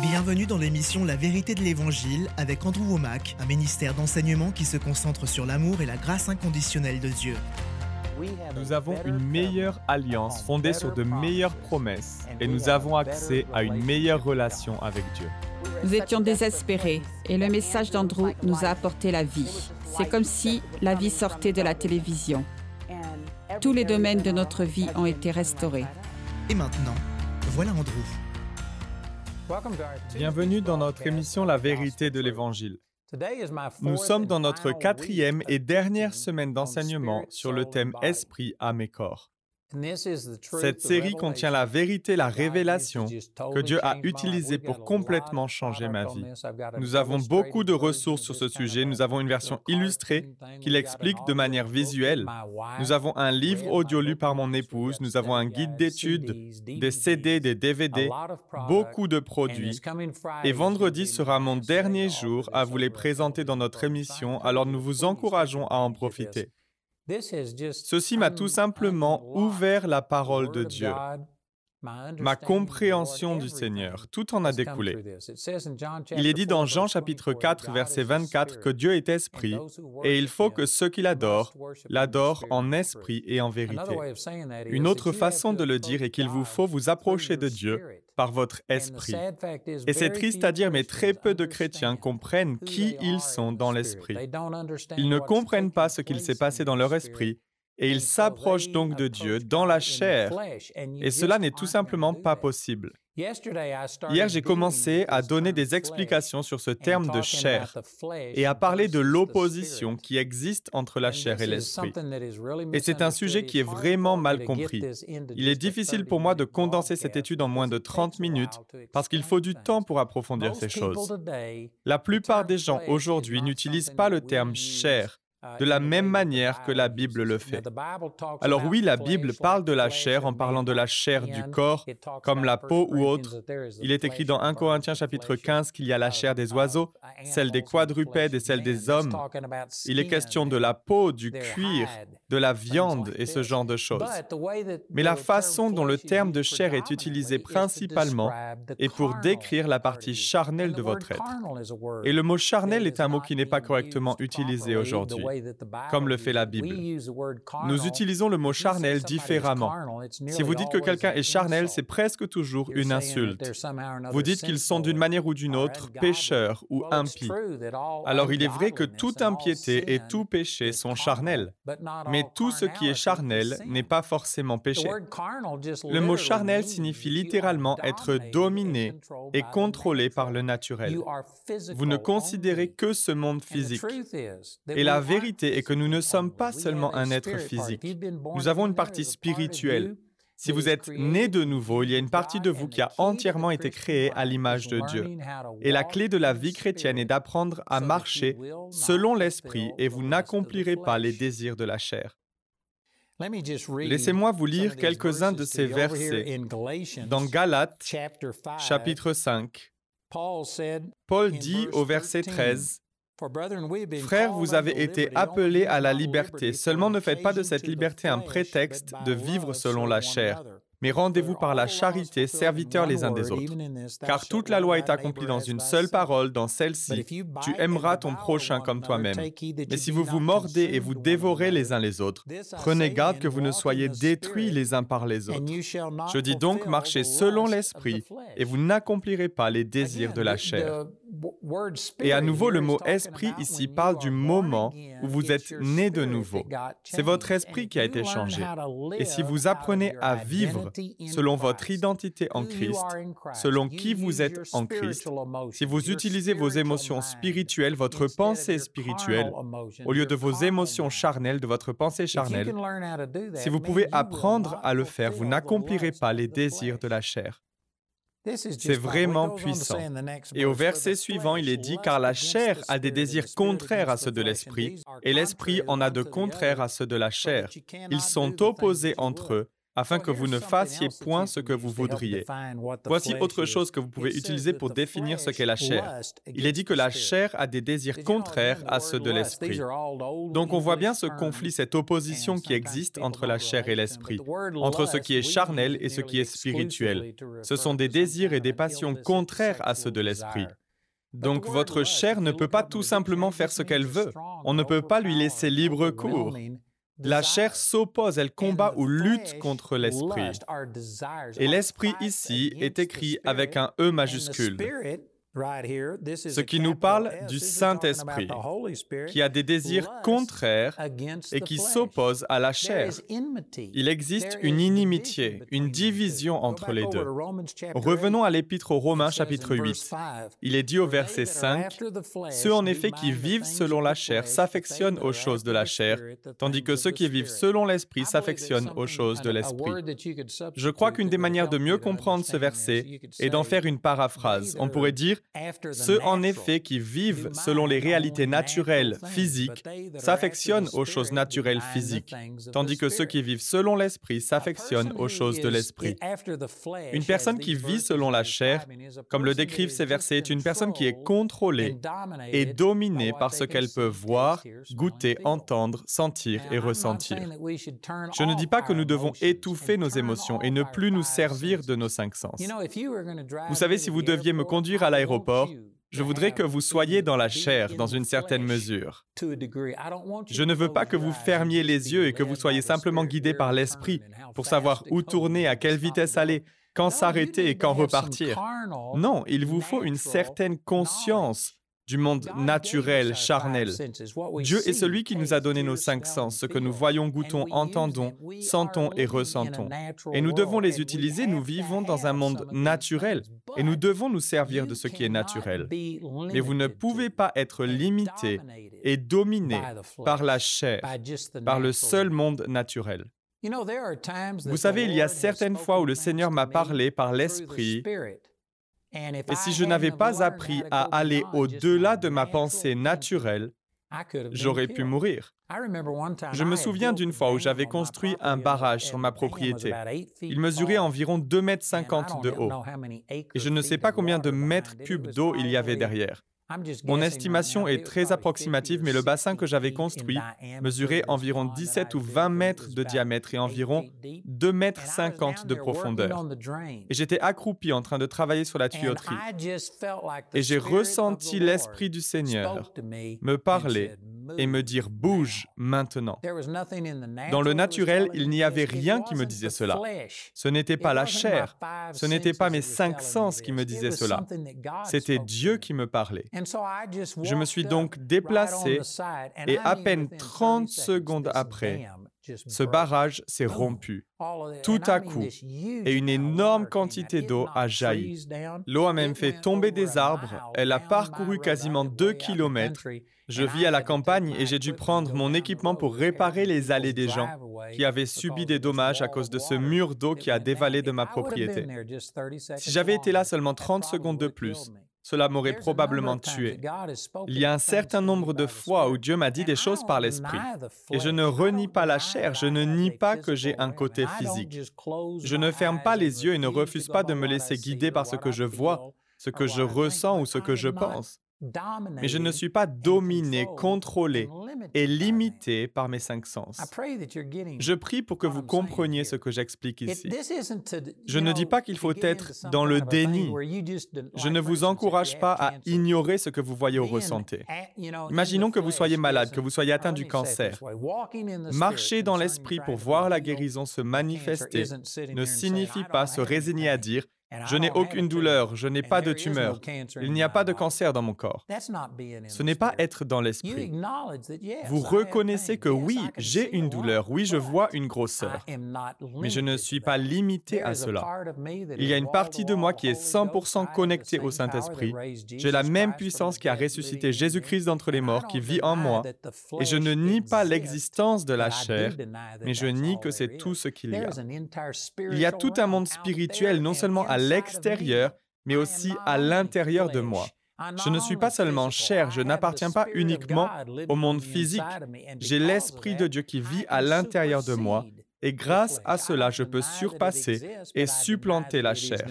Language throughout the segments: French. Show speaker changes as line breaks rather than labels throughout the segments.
Bienvenue dans l'émission La vérité de l'Évangile avec Andrew Womack, un ministère d'enseignement qui se concentre sur l'amour et la grâce inconditionnelle de Dieu.
Nous avons une meilleure alliance fondée sur de meilleures promesses et nous avons accès à une meilleure relation avec Dieu.
Nous étions désespérés et le message d'Andrew nous a apporté la vie. C'est comme si la vie sortait de la télévision. Tous les domaines de notre vie ont été restaurés.
Et maintenant, voilà Andrew.
Bienvenue dans notre émission La vérité de l'Évangile. Nous sommes dans notre quatrième et dernière semaine d'enseignement sur le thème Esprit, âme et corps. Cette série contient la vérité, la révélation que Dieu a utilisée pour complètement changer ma vie. Nous avons beaucoup de ressources sur ce sujet. Nous avons une version illustrée qui l'explique de manière visuelle. Nous avons un livre audio lu par mon épouse. Nous avons un guide d'études, des CD, des DVD, beaucoup de produits. Et vendredi sera mon dernier jour à vous les présenter dans notre émission, alors nous vous encourageons à en profiter. Ceci m'a tout simplement ouvert la parole de Dieu, ma compréhension du Seigneur. Tout en a découlé. Il est dit dans Jean chapitre 4, verset 24 que Dieu est esprit et il faut que ceux qui l'adorent l'adorent en esprit et en vérité. Une autre façon de le dire est qu'il vous faut vous approcher de Dieu par votre esprit. Et c'est triste à dire, mais très peu de chrétiens comprennent qui ils sont dans l'esprit. Ils ne comprennent pas ce qu'il s'est passé dans leur esprit et ils s'approchent donc de Dieu dans la chair. Et cela n'est tout simplement pas possible. Hier, j'ai commencé à donner des explications sur ce terme de chair et à parler de l'opposition qui existe entre la chair et l'esprit. Et c'est un sujet qui est vraiment mal compris. Il est difficile pour moi de condenser cette étude en moins de 30 minutes parce qu'il faut du temps pour approfondir ces choses. La plupart des gens aujourd'hui n'utilisent pas le terme chair de la même manière que la Bible le fait. Alors oui, la Bible parle de la chair en parlant de la chair du corps, comme la peau ou autre. Il est écrit dans 1 Corinthiens chapitre 15 qu'il y a la chair des oiseaux, celle des quadrupèdes et celle des hommes. Il est question de la peau, du cuir, de la viande et ce genre de choses. Mais la façon dont le terme de chair est utilisé principalement est pour décrire la partie charnelle de votre être. Et le mot charnel est un mot qui n'est pas correctement utilisé aujourd'hui comme le fait la Bible. Nous utilisons le mot charnel différemment. Si vous dites que quelqu'un est charnel, c'est presque toujours une insulte. Vous dites qu'ils sont d'une manière ou d'une autre pécheurs ou impies. Alors il est vrai que toute impiété et tout péché sont charnels, mais tout ce qui est charnel n'est pas forcément péché. Le mot charnel signifie littéralement être dominé et contrôlé par le naturel. Vous ne considérez que ce monde physique. Et la vérité est que nous ne sommes pas seulement un être physique. Nous avons une partie spirituelle. Si vous êtes né de nouveau, il y a une partie de vous qui a entièrement été créée à l'image de Dieu. Et la clé de la vie chrétienne est d'apprendre à marcher selon l'Esprit et vous n'accomplirez pas les désirs de la chair. Laissez-moi vous lire quelques-uns de ces versets dans Galates chapitre 5. Paul dit au verset 13, Frères, vous avez été appelés à la liberté. Seulement ne faites pas de cette liberté un prétexte de vivre selon la chair, mais rendez-vous par la charité serviteurs les uns des autres. Car toute la loi est accomplie dans une seule parole, dans celle-ci, tu aimeras ton prochain comme toi-même. Mais si vous vous mordez et vous dévorez les uns les autres, prenez garde que vous ne soyez détruits les uns par les autres. Je dis donc, marchez selon l'Esprit, et vous n'accomplirez pas les désirs de la chair. Et à nouveau, le mot esprit ici parle du moment où vous êtes né de nouveau. C'est votre esprit qui a été changé. Et si vous apprenez à vivre selon votre identité en Christ, selon qui vous êtes en Christ, si vous utilisez vos émotions spirituelles, votre pensée spirituelle, au lieu de vos émotions charnelles, de votre pensée charnelle, si vous pouvez apprendre à le faire, vous n'accomplirez pas les désirs de la chair. C'est vraiment puissant. Et au verset suivant, il est dit, car la chair a des désirs contraires à ceux de l'esprit, et l'esprit en a de contraires à ceux de la chair. Ils sont opposés entre eux, afin que vous ne fassiez point ce que vous voudriez. Voici autre chose que vous pouvez utiliser pour définir ce qu'est la chair. Il est dit que la chair a des désirs contraires à ceux de l'esprit. Donc on voit bien ce conflit, cette opposition qui existe entre la chair et l'esprit, entre ce qui est charnel et ce qui est spirituel. Ce sont des désirs et des passions contraires à ceux de l'esprit. Donc votre chair ne peut pas tout simplement faire ce qu'elle veut. On ne peut pas lui laisser libre cours. La chair s'oppose, elle combat ou lutte contre l'esprit. Et l'esprit ici est écrit avec un E majuscule ce qui nous parle du Saint-Esprit, qui a des désirs contraires et qui s'oppose à la chair. Il existe une inimitié, une division entre les deux. Revenons à l'Épître aux Romains chapitre 8. Il est dit au verset 5, Ceux en effet qui vivent selon la chair s'affectionnent aux choses de la chair, tandis que ceux qui vivent selon l'Esprit s'affectionnent aux choses de l'Esprit. Je crois qu'une des manières de mieux comprendre ce verset est d'en faire une paraphrase. On pourrait dire, ceux en effet qui vivent selon les réalités naturelles, physiques, s'affectionnent aux choses naturelles physiques, tandis que ceux qui vivent selon l'esprit s'affectionnent aux choses de l'esprit. Une personne qui vit selon la chair, comme le décrivent ces versets, est une personne qui est contrôlée et dominée par ce qu'elle peut voir, goûter, entendre, sentir et ressentir. Je ne dis pas que nous devons étouffer nos émotions et ne plus nous servir de nos cinq sens. Vous savez, si vous deviez me conduire à l'aéroport, je voudrais que vous soyez dans la chair dans une certaine mesure. Je ne veux pas que vous fermiez les yeux et que vous soyez simplement guidé par l'esprit pour savoir où tourner, à quelle vitesse aller, quand s'arrêter et quand repartir. Non, il vous faut une certaine conscience du monde naturel, charnel. Dieu est celui qui nous a donné nos cinq sens, ce que nous voyons, goûtons, entendons, sentons et ressentons. Et nous devons les utiliser, nous vivons dans un monde naturel et nous devons nous servir de ce qui est naturel. Mais vous ne pouvez pas être limité et dominé par la chair, par le seul monde naturel. Vous savez, il y a certaines fois où le Seigneur m'a parlé par l'Esprit et si je n'avais pas appris à aller au-delà de ma pensée naturelle, j'aurais pu mourir. Je me souviens d'une fois où j'avais construit un barrage sur ma propriété. Il mesurait environ 2,50 mètres de haut. Et je ne sais pas combien de mètres cubes d'eau il y avait derrière. Mon estimation est très approximative, mais le bassin que j'avais construit mesurait environ 17 ou 20 mètres de diamètre et environ 2 mètres 50 de profondeur. Et j'étais accroupi en train de travailler sur la tuyauterie. Et j'ai ressenti l'Esprit du Seigneur me parler et me dire bouge maintenant. Dans le naturel, il n'y avait rien qui me disait cela. Ce n'était pas la chair, ce n'était pas mes cinq sens qui me disaient cela. C'était Dieu qui me parlait. Je me suis donc déplacé et à peine 30 secondes après, ce barrage s'est rompu, tout à coup, et une énorme quantité d'eau a jailli. L'eau a même fait tomber des arbres, elle a parcouru quasiment deux kilomètres. Je vis à la campagne et j'ai dû prendre mon équipement pour réparer les allées des gens qui avaient subi des dommages à cause de ce mur d'eau qui a dévalé de ma propriété. Si j'avais été là seulement 30 secondes de plus, cela m'aurait probablement tué. Il y a un certain nombre de fois où Dieu m'a dit des choses par l'esprit. Et je ne renie pas la chair, je ne nie pas que j'ai un côté physique. Je ne ferme pas les yeux et ne refuse pas de me laisser guider par ce que je vois, ce que je ressens ou ce que je pense mais je ne suis pas dominé, contrôlé et limité par mes cinq sens. Je prie pour que vous compreniez ce que j'explique ici. Je ne dis pas qu'il faut être dans le déni. Je ne vous encourage pas à ignorer ce que vous voyez ou ressentez. Imaginons que vous soyez malade, que vous soyez atteint du cancer. Marcher dans l'esprit pour voir la guérison se manifester ne signifie pas se résigner à dire je n'ai aucune douleur, je n'ai pas de tumeur, il n'y a pas de cancer dans mon corps. Ce n'est pas être dans l'esprit. Vous reconnaissez que oui, j'ai une douleur, oui, je vois une grosseur, mais je ne suis pas limité à cela. Il y a une partie de moi qui est 100% connectée au Saint-Esprit. J'ai la même puissance qui a ressuscité Jésus-Christ d'entre les morts, qui vit en moi, et je ne nie pas l'existence de la chair, mais je nie que c'est tout ce qu'il y a. Il y a. tout un monde spirituel, non seulement à l'extérieur, mais aussi à l'intérieur de moi. Je ne suis pas seulement chair, je n'appartiens pas uniquement au monde physique. J'ai l'Esprit de Dieu qui vit à l'intérieur de moi et grâce à cela, je peux surpasser et supplanter la chair.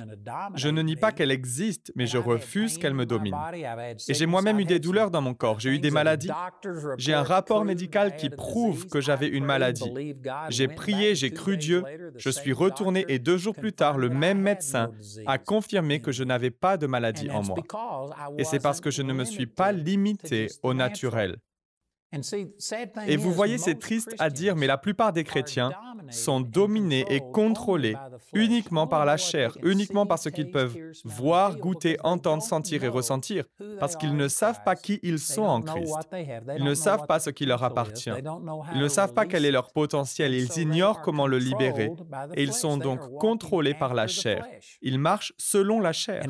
Je ne nie pas qu'elle existe, mais je refuse qu'elle me domine. Et j'ai moi-même eu des douleurs dans mon corps, j'ai eu des maladies. J'ai un rapport médical qui prouve que j'avais une maladie. J'ai prié, j'ai cru Dieu, je suis retourné et deux jours plus tard, le même médecin a confirmé que je n'avais pas de maladie en moi. Et c'est parce que je ne me suis pas limité au naturel. Et vous voyez, c'est triste à dire, mais la plupart des chrétiens sont dominés et contrôlés uniquement par la chair, uniquement par ce qu'ils peuvent voir, goûter, entendre, sentir et ressentir, parce qu'ils ne savent pas qui ils sont en Christ. Ils ne savent pas ce qui leur appartient. Ils ne savent pas quel est leur potentiel. Ils ignorent comment le libérer. Et ils sont donc contrôlés par la chair. Ils marchent selon la chair.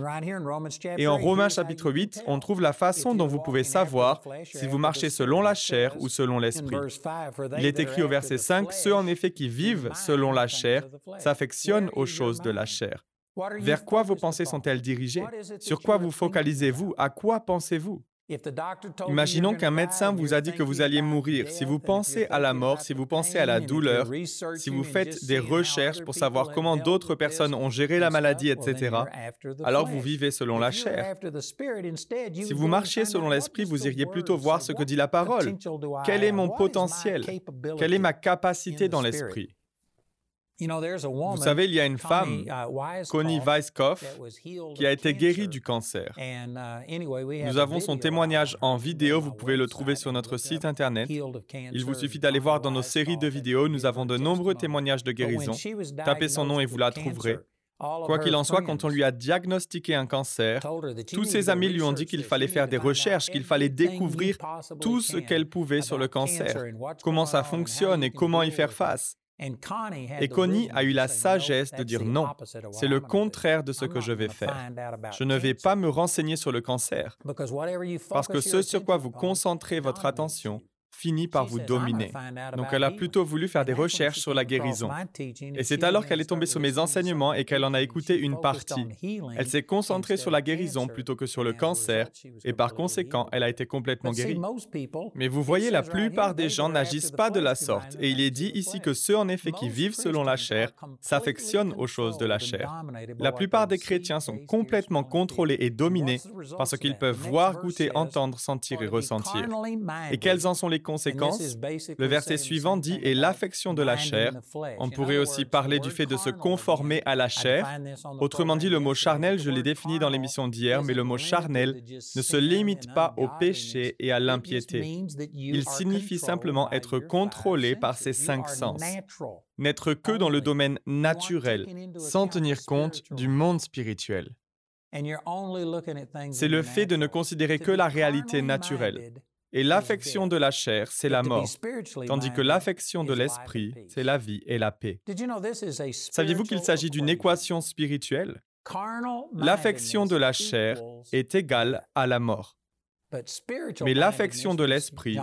Et en Romains chapitre 8, on trouve la façon dont vous pouvez savoir si vous marchez selon la chair ou selon l'esprit. Il est écrit au verset 5, Ceux en effet qui vivent selon la chair s'affectionnent aux choses de la chair. Vers quoi vos pensées sont-elles dirigées? Sur quoi vous focalisez-vous? À quoi pensez-vous? Imaginons qu'un médecin vous a dit que vous alliez mourir. Si vous pensez à la mort, si vous pensez à la douleur, si vous faites des recherches pour savoir comment d'autres personnes ont géré la maladie, etc., alors vous vivez selon la chair. Si vous marchiez selon l'esprit, vous iriez plutôt voir ce que dit la parole. Quel est mon potentiel? Quelle est ma capacité dans l'esprit? Vous savez, il y a une femme, uh, Connie Weiskopf, qui a été guérie du cancer. Uh, Nous avons son témoignage en vidéo, vous pouvez le trouver sur notre site Internet. Il vous suffit d'aller voir dans nos séries de vidéos, nous avons de nombreux témoignages de guérison. Tapez son nom et vous la trouverez. Quoi qu'il en soit, quand on lui a diagnostiqué un cancer, tous ses amis lui ont dit qu'il fallait faire des recherches, qu'il fallait découvrir tout ce qu'elle pouvait sur le cancer, comment ça fonctionne et comment y faire face. Et Connie a eu la sagesse de dire non, c'est le contraire de ce que je vais faire. Je ne vais pas me renseigner sur le cancer, parce que ce sur quoi vous concentrez votre attention finit par vous dominer. Donc elle a plutôt voulu faire des recherches sur la guérison. Et c'est alors qu'elle est tombée sur mes enseignements et qu'elle en a écouté une partie. Elle s'est concentrée sur la guérison plutôt que sur le cancer et par conséquent, elle a été complètement guérie. Mais vous voyez, la plupart des gens n'agissent pas de la sorte et il est dit ici que ceux en effet qui vivent selon la chair s'affectionnent aux choses de la chair. La plupart des chrétiens sont complètement contrôlés et dominés par ce qu'ils peuvent voir, goûter, entendre, sentir et ressentir. Et quels en sont les conséquences, le verset suivant dit et l'affection de la chair. On pourrait aussi parler du fait de se conformer à la chair. Autrement dit, le mot charnel, je l'ai défini dans l'émission d'hier, mais le mot charnel ne se limite pas au péché et à l'impiété. Il signifie simplement être contrôlé par ses cinq sens. N'être que dans le domaine naturel, sans tenir compte du monde spirituel. C'est le fait de ne considérer que la réalité naturelle. Et l'affection de la chair, c'est la mort, tandis que l'affection de l'esprit, c'est la vie et la paix. Saviez-vous qu'il s'agit d'une équation spirituelle? L'affection de la chair est égale à la mort. Mais l'affection de l'esprit,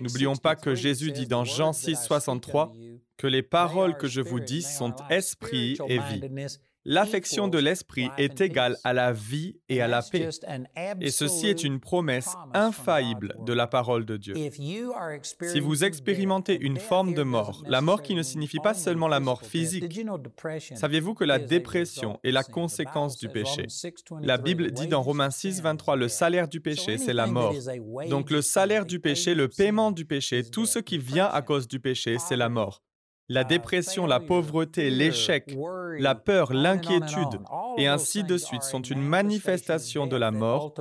n'oublions pas que Jésus dit dans Jean 6, 63 que les paroles que je vous dis sont esprit et vie. L'affection de l'esprit est égale à la vie et à la paix. Et ceci est une promesse infaillible de la parole de Dieu. Si vous expérimentez une forme de mort, la mort qui ne signifie pas seulement la mort physique, saviez-vous que la dépression est la conséquence du péché. La Bible dit dans Romains 6, 23, le salaire du péché, c'est la mort. Donc le salaire du péché, le paiement du péché, tout ce qui vient à cause du péché, c'est la mort. La dépression, la pauvreté, l'échec, la peur, l'inquiétude, et ainsi de suite sont une manifestation de la mort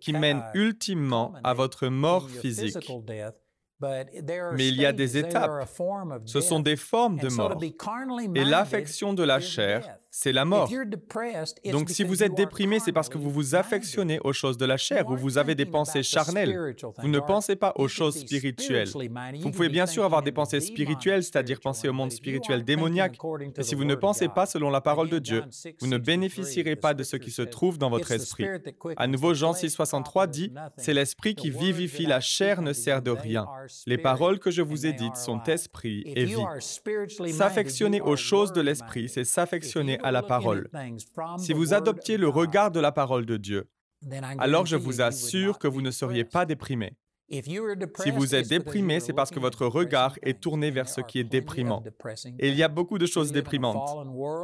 qui mène ultimement à votre mort physique. Mais il y a des étapes. Ce sont des formes de mort. Et l'affection de la chair, c'est la mort. Donc si vous êtes déprimé, c'est parce que vous vous affectionnez aux choses de la chair ou vous avez des pensées charnelles. Vous ne pensez pas aux choses spirituelles. Vous pouvez bien sûr avoir des pensées spirituelles, c'est-à-dire penser au monde spirituel démoniaque, mais si vous ne pensez pas selon la parole de Dieu, vous ne bénéficierez pas de ce qui se trouve dans votre esprit. À nouveau, Jean 6, 63 dit, C'est l'esprit qui vivifie, la chair ne sert de rien. Les paroles que je vous ai dites sont esprit et vie. S'affectionner aux choses de l'esprit, c'est s'affectionner à la parole. Si vous adoptiez le regard de la parole de Dieu, alors je vous assure que vous ne seriez pas déprimé. Si vous êtes déprimé, c'est parce que votre regard est tourné vers ce qui est déprimant. Et il y a beaucoup de choses déprimantes.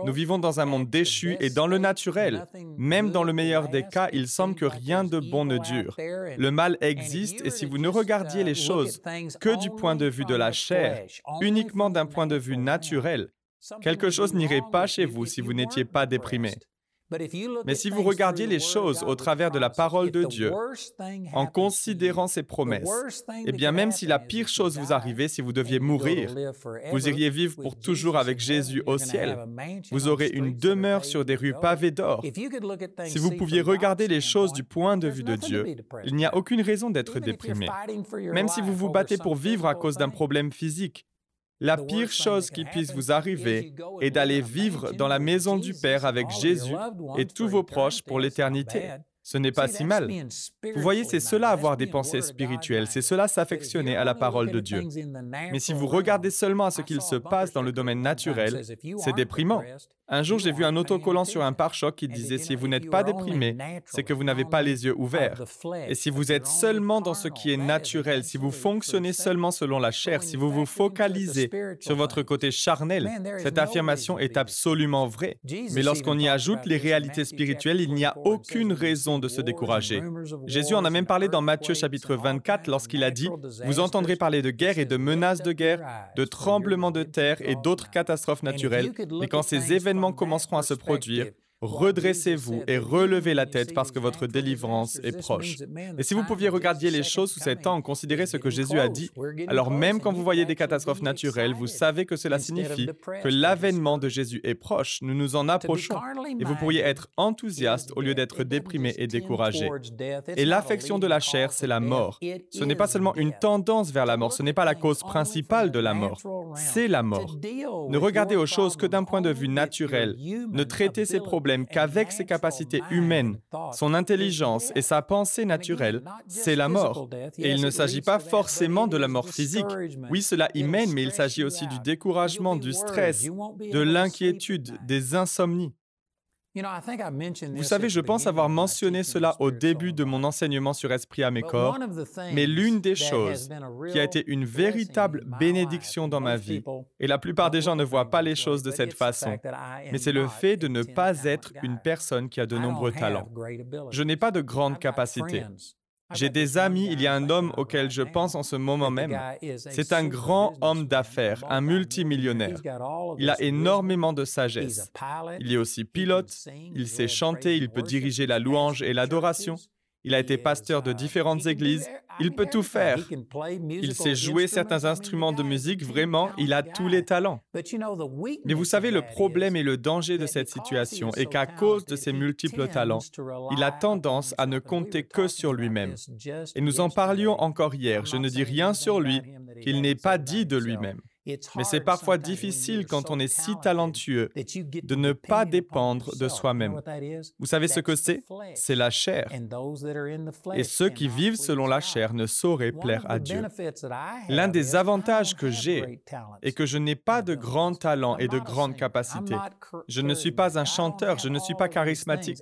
Nous vivons dans un monde déchu et dans le naturel. Même dans le meilleur des cas, il semble que rien de bon ne dure. Le mal existe et si vous ne regardiez les choses que du point de vue de la chair, uniquement d'un point de vue naturel, quelque chose n'irait pas chez vous si vous n'étiez pas déprimé. Mais si vous regardiez les choses au travers de la parole de Dieu, en considérant ses promesses, et eh bien même si la pire chose vous arrivait, si vous deviez mourir, vous iriez vivre pour toujours avec Jésus au ciel. Vous aurez une demeure sur des rues pavées d'or. Si vous pouviez regarder les choses du point de vue de Dieu, il n'y a aucune raison d'être déprimé. Même si vous vous battez pour vivre à cause d'un problème physique, la pire chose qui puisse vous arriver est d'aller vivre dans la maison du Père avec Jésus et tous vos proches pour l'éternité. Ce n'est pas si mal. Vous voyez, c'est cela avoir des pensées spirituelles, c'est cela s'affectionner à la parole de Dieu. Mais si vous regardez seulement à ce qu'il se passe dans le domaine naturel, c'est déprimant. Un jour, j'ai vu un autocollant sur un pare-choc qui disait Si vous n'êtes pas déprimé, c'est que vous n'avez pas les yeux ouverts. Et si vous êtes seulement dans ce qui est naturel, si vous fonctionnez seulement selon la chair, si vous vous focalisez sur votre côté charnel, cette affirmation est absolument vraie. Mais lorsqu'on y ajoute les réalités spirituelles, il n'y a aucune raison de se décourager. Jésus en a même parlé dans Matthieu chapitre 24 lorsqu'il a dit Vous entendrez parler de guerre et de menaces de guerre, de tremblements de terre et d'autres catastrophes naturelles. Et quand ces événements commenceront à se produire, redressez-vous et relevez la tête parce que votre délivrance est proche. Et si vous pouviez regarder les choses sous cet angle, considérer ce que Jésus a dit, alors même quand vous voyez des catastrophes naturelles, vous savez que cela signifie que l'avènement de Jésus est proche. Nous nous en approchons. Et vous pourriez être enthousiaste au lieu d'être déprimé et découragé. Et l'affection de la chair, c'est la mort. Ce n'est pas seulement une tendance vers la mort, ce n'est pas la cause principale de la mort, c'est la mort. Ne regardez aux choses que d'un point de vue naturel. Ne traitez ces problèmes qu'avec ses capacités humaines, son intelligence et sa pensée naturelle, c'est la mort. Et il ne s'agit pas forcément de la mort physique. Oui, cela y mène, mais il s'agit aussi du découragement, du stress, de l'inquiétude, des insomnies. Vous savez, je pense avoir mentionné cela au début de mon enseignement sur Esprit à mes corps, mais l'une des choses qui a été une véritable bénédiction dans ma vie, et la plupart des gens ne voient pas les choses de cette façon, mais c'est le fait de ne pas être une personne qui a de nombreux talents. Je n'ai pas de grandes capacités. J'ai des amis, il y a un homme auquel je pense en ce moment même. C'est un grand homme d'affaires, un multimillionnaire. Il a énormément de sagesse. Il est aussi pilote, il sait chanter, il peut diriger la louange et l'adoration. Il a été pasteur de différentes églises. Il peut tout faire. Il sait jouer certains instruments de musique, vraiment, il a tous les talents. Mais vous savez, le problème et le danger de cette situation est qu'à cause de ses multiples talents, il a tendance à ne compter que sur lui-même. Et nous en parlions encore hier, je ne dis rien sur lui qu'il n'ait pas dit de lui-même. Mais c'est parfois difficile quand on est si talentueux de ne pas dépendre de soi-même. Vous savez ce que c'est? C'est la chair. Et ceux qui vivent selon la chair ne sauraient plaire à Dieu. L'un des avantages que j'ai est que je n'ai pas de grands talents et de grandes capacités. Je ne suis pas un chanteur, je ne suis pas charismatique.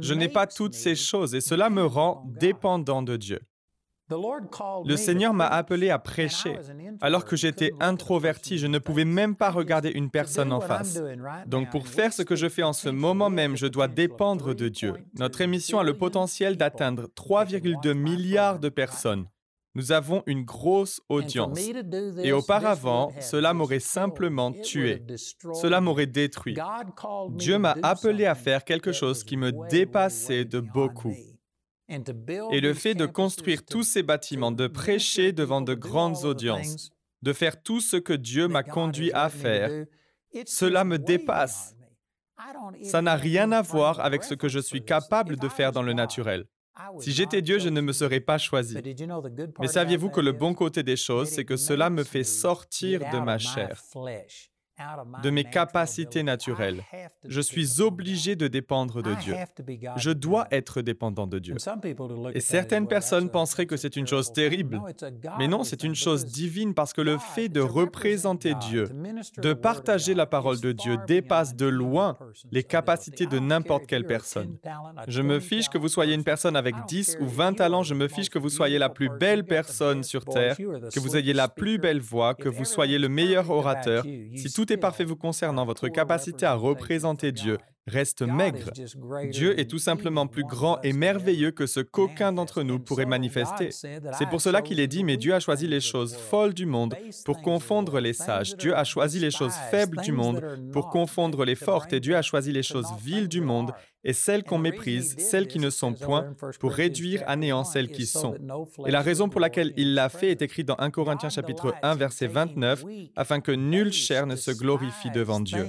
Je n'ai pas toutes ces choses et cela me rend dépendant de Dieu. Le Seigneur m'a appelé à prêcher. Alors que j'étais introverti, je ne pouvais même pas regarder une personne en face. Donc pour faire ce que je fais en ce moment même, je dois dépendre de Dieu. Notre émission a le potentiel d'atteindre 3,2 milliards de personnes. Nous avons une grosse audience. Et auparavant, cela m'aurait simplement tué. Cela m'aurait détruit. Dieu m'a appelé à faire quelque chose qui me dépassait de beaucoup. Et le fait de construire tous ces bâtiments, de prêcher devant de grandes audiences, de faire tout ce que Dieu m'a conduit à faire, cela me dépasse. Ça n'a rien à voir avec ce que je suis capable de faire dans le naturel. Si j'étais Dieu, je ne me serais pas choisi. Mais saviez-vous que le bon côté des choses, c'est que cela me fait sortir de ma chair de mes capacités naturelles. Je suis obligé de dépendre de Dieu. Je dois être dépendant de Dieu. Et certaines personnes penseraient que c'est une chose terrible. Mais non, c'est une chose divine parce que le fait de représenter Dieu, de partager la parole de Dieu dépasse de loin les capacités de n'importe quelle personne. Je me fiche que vous soyez une personne avec 10 ou 20 talents, je me fiche que vous soyez la plus belle personne sur Terre, que vous ayez la plus belle voix, que vous soyez le meilleur orateur. Si tout est parfait vous concernant, votre capacité à représenter Dieu reste maigre. Dieu est tout simplement plus grand et merveilleux que ce qu'aucun d'entre nous pourrait manifester. C'est pour cela qu'il est dit, mais Dieu a choisi les choses folles du monde pour confondre les sages. Dieu a choisi les choses faibles du monde pour confondre les fortes, et Dieu a choisi les choses viles du monde et celles qu'on méprise, celles qui ne sont point, pour réduire à néant celles qui sont. Et la raison pour laquelle il l'a fait est écrite dans 1 Corinthiens chapitre 1 verset 29, afin que nulle chair ne se glorifie devant Dieu.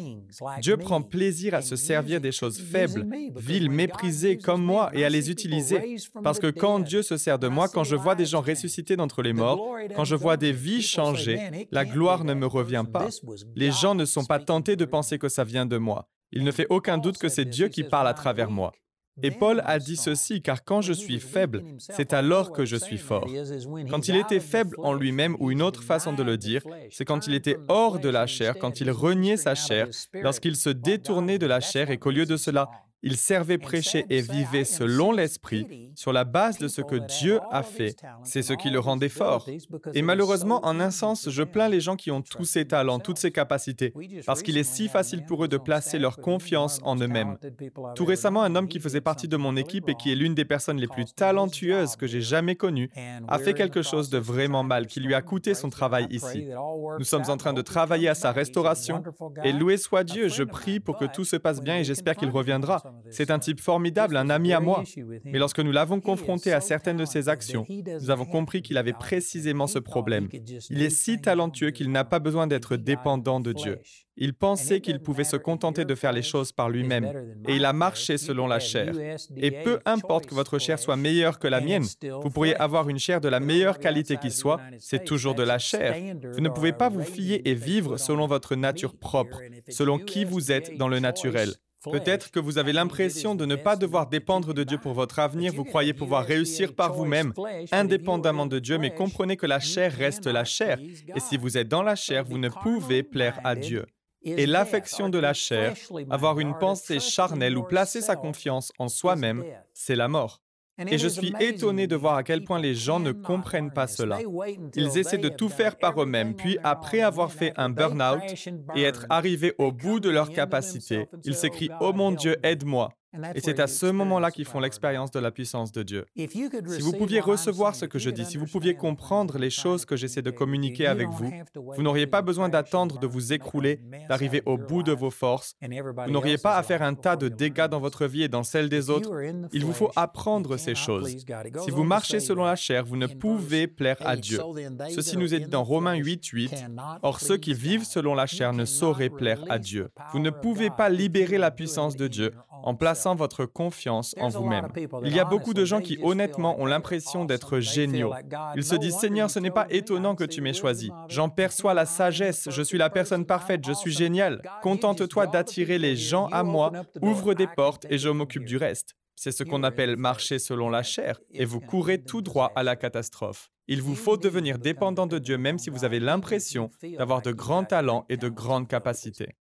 Dieu prend plaisir à se servir des choses faibles, viles, méprisées comme moi et à les utiliser. Parce que quand Dieu se sert de moi, quand je vois des gens ressuscités d'entre les morts, quand je vois des vies changer, la gloire ne me revient pas. Les gens ne sont pas tentés de penser que ça vient de moi. Il ne fait aucun doute que c'est Dieu qui parle à travers moi. Et Paul a dit ceci, car quand je suis faible, c'est alors que je suis fort. Quand il était faible en lui-même, ou une autre façon de le dire, c'est quand il était hors de la chair, quand il reniait sa chair, lorsqu'il se détournait de la chair et qu'au lieu de cela, il servait, prêchait et vivait selon l'Esprit sur la base de ce que Dieu a fait. C'est ce qui le rendait fort. Et malheureusement, en un sens, je plains les gens qui ont tous ces talents, toutes ces capacités, parce qu'il est si facile pour eux de placer leur confiance en eux-mêmes. Tout récemment, un homme qui faisait partie de mon équipe et qui est l'une des personnes les plus talentueuses que j'ai jamais connues a fait quelque chose de vraiment mal qui lui a coûté son travail ici. Nous sommes en train de travailler à sa restauration et loué soit Dieu, je prie pour que tout se passe bien et j'espère qu'il reviendra. C'est un type formidable, un ami à moi. Mais lorsque nous l'avons confronté à certaines de ses actions, nous avons compris qu'il avait précisément ce problème. Il est si talentueux qu'il n'a pas besoin d'être dépendant de Dieu. Il pensait qu'il pouvait se contenter de faire les choses par lui-même, et il a marché selon la chair. Et peu importe que votre chair soit meilleure que la mienne, vous pourriez avoir une chair de la meilleure qualité qui soit, c'est toujours de la chair. Vous ne pouvez pas vous fier et vivre selon votre nature propre, selon qui vous êtes dans le naturel. Peut-être que vous avez l'impression de ne pas devoir dépendre de Dieu pour votre avenir, vous croyez pouvoir réussir par vous-même, indépendamment de Dieu, mais comprenez que la chair reste la chair, et si vous êtes dans la chair, vous ne pouvez plaire à Dieu. Et l'affection de la chair, avoir une pensée charnelle ou placer sa confiance en soi-même, c'est la mort. Et je suis étonné de voir à quel point les gens ne comprennent pas cela. Ils essaient de tout faire par eux-mêmes, puis après avoir fait un burn-out et être arrivés au bout de leurs capacités, ils s'écrient ⁇ Oh mon Dieu, aide-moi ⁇ et c'est à ce moment-là qu'ils font l'expérience de la puissance de Dieu. Si vous pouviez recevoir ce que je dis, si vous pouviez comprendre les choses que j'essaie de communiquer avec vous, vous n'auriez pas besoin d'attendre de vous écrouler, d'arriver au bout de vos forces. Vous n'auriez pas à faire un tas de dégâts dans votre vie et dans celle des autres. Il vous faut apprendre ces choses. Si vous marchez selon la chair, vous ne pouvez plaire à Dieu. Ceci nous est dit dans Romains 8, 8. Or, ceux qui vivent selon la chair ne sauraient plaire à Dieu. Vous ne pouvez pas libérer la puissance de Dieu en plaçant votre confiance en vous-même. Il y a beaucoup de gens qui honnêtement ont l'impression d'être géniaux. Ils se disent, Seigneur, ce n'est pas étonnant que tu m'aies choisi. J'en perçois la sagesse, je suis la personne parfaite, je suis génial. Contente-toi d'attirer les gens à moi, ouvre des portes et je m'occupe du reste. C'est ce qu'on appelle marcher selon la chair, et vous courez tout droit à la catastrophe. Il vous faut devenir dépendant de Dieu même si vous avez l'impression d'avoir de grands talents et de grandes capacités.